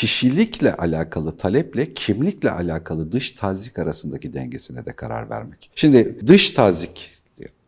kişilikle alakalı taleple kimlikle alakalı dış tazik arasındaki dengesine de karar vermek. Şimdi dış tazik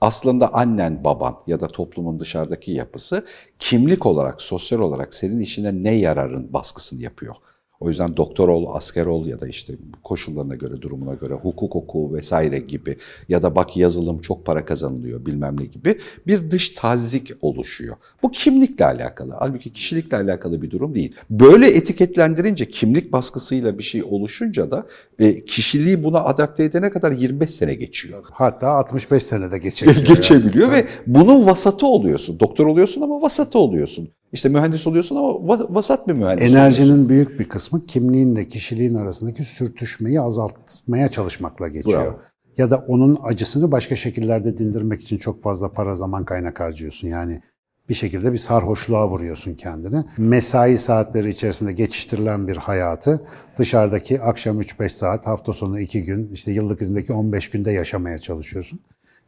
aslında annen, baban ya da toplumun dışarıdaki yapısı kimlik olarak, sosyal olarak senin işine ne yararın baskısını yapıyor. O yüzden doktor ol, asker ol ya da işte koşullarına göre, durumuna göre hukuk oku vesaire gibi ya da bak yazılım çok para kazanılıyor bilmem ne gibi bir dış tazik oluşuyor. Bu kimlikle alakalı. Halbuki kişilikle alakalı bir durum değil. Böyle etiketlendirince kimlik baskısıyla bir şey oluşunca da e, kişiliği buna adapte edene kadar 25 sene geçiyor. Hatta 65 senede geçebiliyor. Geçebiliyor yani. ve bunun vasatı oluyorsun. Doktor oluyorsun ama vasatı oluyorsun. İşte mühendis oluyorsun ama vasat bir mühendis Enerjinin oluyorsun. büyük bir kısmı kimliğinle kişiliğin arasındaki sürtüşmeyi azaltmaya çalışmakla geçiyor. Bravo. Ya da onun acısını başka şekillerde dindirmek için çok fazla para zaman kaynak harcıyorsun. Yani bir şekilde bir sarhoşluğa vuruyorsun kendini. Mesai saatleri içerisinde geçiştirilen bir hayatı dışarıdaki akşam 3-5 saat, hafta sonu 2 gün, işte yıllık izindeki 15 günde yaşamaya çalışıyorsun.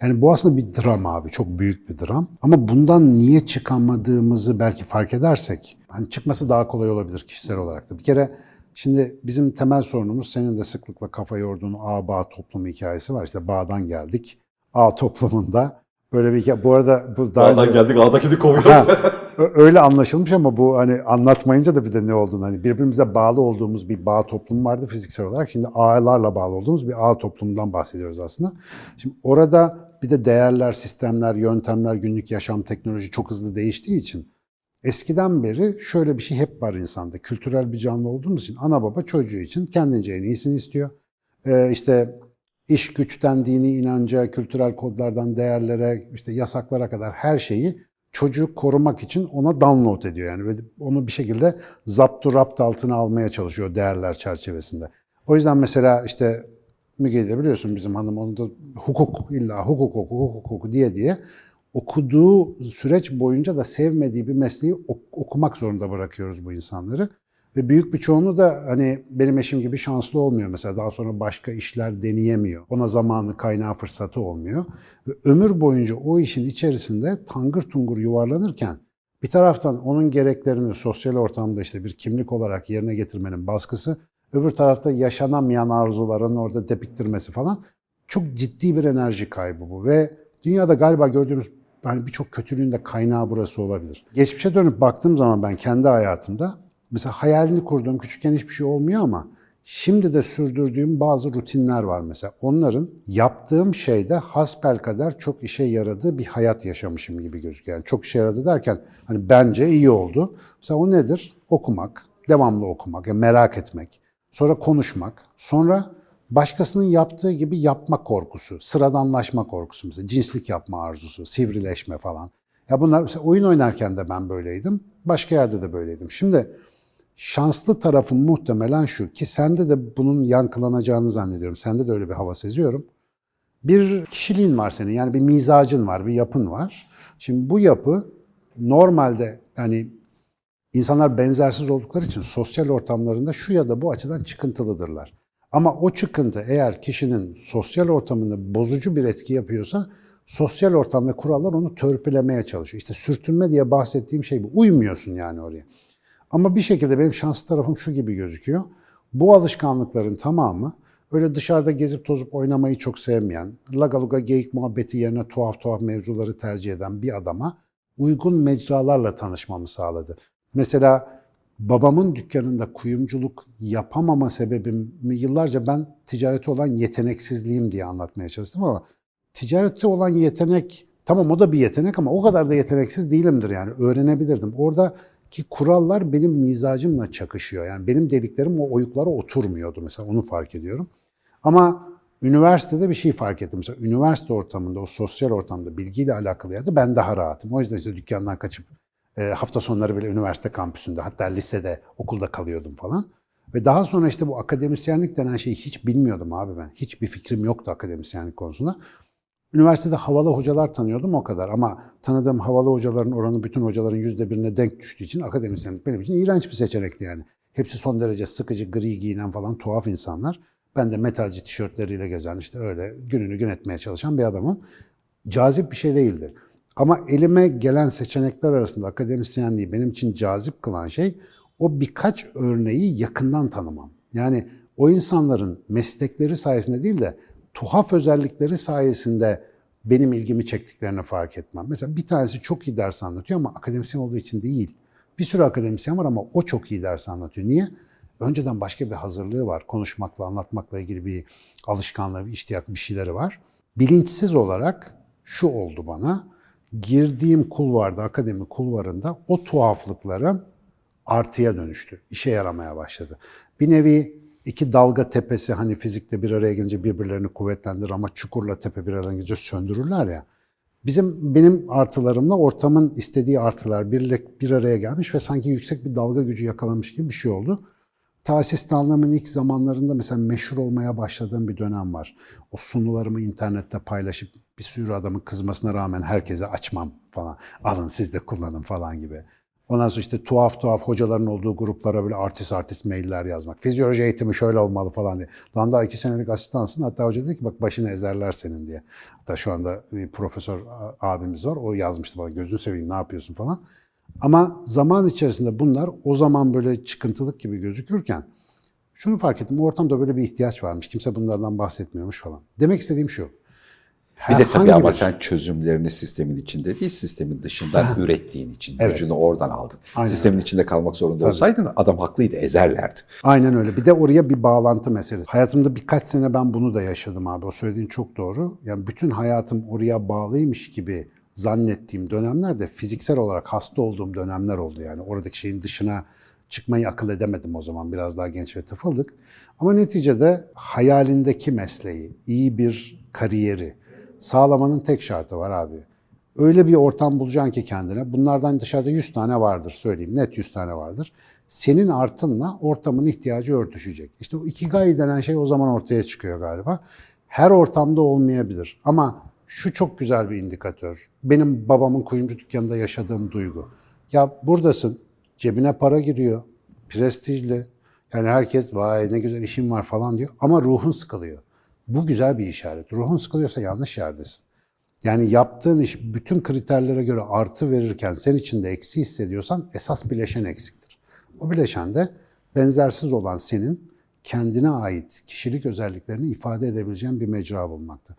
Yani bu aslında bir dram abi, çok büyük bir dram. Ama bundan niye çıkamadığımızı belki fark edersek, hani çıkması daha kolay olabilir kişisel olarak da. Bir kere şimdi bizim temel sorunumuz senin de sıklıkla kafa yorduğun ağ bağ toplumu hikayesi var. İşte bağdan geldik. Ağ toplumunda böyle bir. Bu arada bu daha Bağdan önce... geldik ağdakini kovuyoruz. Öyle anlaşılmış ama bu hani anlatmayınca da bir de ne olduğunu hani birbirimize bağlı olduğumuz bir bağ toplumu vardı fiziksel olarak. Şimdi ağlarla bağlı olduğumuz bir ağ toplumundan bahsediyoruz aslında. Şimdi orada bir de değerler, sistemler, yöntemler, günlük yaşam, teknoloji çok hızlı değiştiği için eskiden beri şöyle bir şey hep var insanda. Kültürel bir canlı olduğumuz için ana baba çocuğu için kendince en iyisini istiyor. Ee, işte iş güçten, dini inanca, kültürel kodlardan, değerlere, işte yasaklara kadar her şeyi çocuğu korumak için ona download ediyor. Yani onu bir şekilde zaptu rapt altına almaya çalışıyor değerler çerçevesinde. O yüzden mesela işte Müge'yi de biliyorsun bizim hanım onu da hukuk illa hukuk oku hukuk oku diye diye okuduğu süreç boyunca da sevmediği bir mesleği okumak zorunda bırakıyoruz bu insanları. Ve büyük bir çoğunluğu da hani benim eşim gibi şanslı olmuyor mesela. Daha sonra başka işler deneyemiyor. Ona zamanı, kaynağı, fırsatı olmuyor. Ve ömür boyunca o işin içerisinde tangır tungur yuvarlanırken bir taraftan onun gereklerini sosyal ortamda işte bir kimlik olarak yerine getirmenin baskısı, öbür tarafta yaşanamayan arzuların orada depiktirmesi falan çok ciddi bir enerji kaybı bu ve dünyada galiba gördüğümüz yani birçok kötülüğün de kaynağı burası olabilir. Geçmişe dönüp baktığım zaman ben kendi hayatımda mesela hayalini kurduğum küçükken hiçbir şey olmuyor ama şimdi de sürdürdüğüm bazı rutinler var mesela. Onların yaptığım şeyde hasbel kadar çok işe yaradığı bir hayat yaşamışım gibi gözüküyor. Yani çok işe yaradı derken hani bence iyi oldu. Mesela o nedir? Okumak, devamlı okumak, yani merak etmek, sonra konuşmak, sonra başkasının yaptığı gibi yapma korkusu, sıradanlaşma korkusu mesela cinslik yapma arzusu, sivrileşme falan. Ya bunlar mesela oyun oynarken de ben böyleydim. Başka yerde de böyleydim. Şimdi şanslı tarafım muhtemelen şu ki sende de bunun yankılanacağını zannediyorum. Sende de öyle bir hava seziyorum. Bir kişiliğin var senin yani bir mizacın var, bir yapın var. Şimdi bu yapı normalde yani insanlar benzersiz oldukları için sosyal ortamlarında şu ya da bu açıdan çıkıntılıdırlar. Ama o çıkıntı eğer kişinin sosyal ortamında bozucu bir etki yapıyorsa sosyal ortam ve kurallar onu törpülemeye çalışıyor. İşte sürtünme diye bahsettiğim şey bu. Uymuyorsun yani oraya. Ama bir şekilde benim şanslı tarafım şu gibi gözüküyor. Bu alışkanlıkların tamamı öyle dışarıda gezip tozup oynamayı çok sevmeyen, lagaluga geyik muhabbeti yerine tuhaf tuhaf mevzuları tercih eden bir adama uygun mecralarla tanışmamı sağladı. Mesela babamın dükkanında kuyumculuk yapamama sebebimi yıllarca ben ticarete olan yeteneksizliğim diye anlatmaya çalıştım ama ticarete olan yetenek tamam o da bir yetenek ama o kadar da yeteneksiz değilimdir yani öğrenebilirdim. Orada ki kurallar benim mizacımla çakışıyor. Yani benim dediklerim o oyuklara oturmuyordu mesela onu fark ediyorum. Ama üniversitede bir şey fark ettim. Mesela üniversite ortamında, o sosyal ortamda bilgiyle alakalı yerde ben daha rahatım. O yüzden işte dükkandan kaçıp e, hafta sonları bile üniversite kampüsünde hatta lisede, okulda kalıyordum falan. Ve daha sonra işte bu akademisyenlik denen şeyi hiç bilmiyordum abi ben. Hiçbir fikrim yoktu akademisyenlik konusunda. Üniversitede havalı hocalar tanıyordum o kadar ama tanıdığım havalı hocaların oranı bütün hocaların yüzde birine denk düştüğü için akademisyenlik benim için iğrenç bir seçenekti yani. Hepsi son derece sıkıcı, gri giyinen falan tuhaf insanlar. Ben de metalci tişörtleriyle gezen işte öyle gününü gün etmeye çalışan bir adamım. Cazip bir şey değildi. Ama elime gelen seçenekler arasında akademisyenliği benim için cazip kılan şey o birkaç örneği yakından tanımam. Yani o insanların meslekleri sayesinde değil de tuhaf özellikleri sayesinde benim ilgimi çektiklerini fark etmem. Mesela bir tanesi çok iyi ders anlatıyor ama akademisyen olduğu için değil. Bir sürü akademisyen var ama o çok iyi ders anlatıyor. Niye? Önceden başka bir hazırlığı var. Konuşmakla, anlatmakla ilgili bir alışkanlığı, bir iştiyak, bir şeyleri var. Bilinçsiz olarak şu oldu bana. Girdiğim kulvarda, akademi kulvarında o tuhaflıkları artıya dönüştü. İşe yaramaya başladı. Bir nevi iki dalga tepesi hani fizikte bir araya gelince birbirlerini kuvvetlendirir ama çukurla tepe bir araya gelince söndürürler ya. Bizim benim artılarımla ortamın istediği artılar bir, bir araya gelmiş ve sanki yüksek bir dalga gücü yakalamış gibi bir şey oldu. Ta asistanlığımın ilk zamanlarında mesela meşhur olmaya başladığım bir dönem var. O sunularımı internette paylaşıp bir sürü adamın kızmasına rağmen herkese açmam falan. Alın siz de kullanın falan gibi. Ondan sonra işte tuhaf tuhaf hocaların olduğu gruplara böyle artist artist mailler yazmak. Fizyoloji eğitimi şöyle olmalı falan diye. Lan daha iki senelik asistansın. Hatta hoca dedi ki bak başını ezerler senin diye. Hatta şu anda bir profesör abimiz var. O yazmıştı bana gözünü seveyim ne yapıyorsun falan. Ama zaman içerisinde bunlar o zaman böyle çıkıntılık gibi gözükürken şunu fark ettim. Ortamda böyle bir ihtiyaç varmış. Kimse bunlardan bahsetmiyormuş falan. Demek istediğim şu. Bir de tabii ama bir- sen çözümlerini sistemin içinde değil, sistemin dışından ürettiğin için. Evet. Gücünü oradan aldın. Aynen sistemin içinde kalmak zorunda olsaydın adam haklıydı, ezerlerdi. Aynen öyle. Bir de oraya bir bağlantı meselesi. Hayatımda birkaç sene ben bunu da yaşadım abi. O söylediğin çok doğru. Yani bütün hayatım oraya bağlıymış gibi zannettiğim dönemlerde fiziksel olarak hasta olduğum dönemler oldu. Yani oradaki şeyin dışına çıkmayı akıl edemedim o zaman. Biraz daha genç ve tıfıldık. Ama neticede hayalindeki mesleği, iyi bir kariyeri sağlamanın tek şartı var abi. Öyle bir ortam bulacaksın ki kendine. Bunlardan dışarıda 100 tane vardır söyleyeyim. Net 100 tane vardır. Senin artınla ortamın ihtiyacı örtüşecek. İşte o ikigai denen şey o zaman ortaya çıkıyor galiba. Her ortamda olmayabilir. Ama şu çok güzel bir indikatör. Benim babamın kuyumcu dükkanında yaşadığım duygu. Ya buradasın, cebine para giriyor, prestijli. Yani herkes vay ne güzel işim var falan diyor. Ama ruhun sıkılıyor. Bu güzel bir işaret. Ruhun sıkılıyorsa yanlış yerdesin. Yani yaptığın iş bütün kriterlere göre artı verirken sen içinde eksi hissediyorsan esas bileşen eksiktir. O bileşen de benzersiz olan senin kendine ait kişilik özelliklerini ifade edebileceğin bir mecra bulmakta.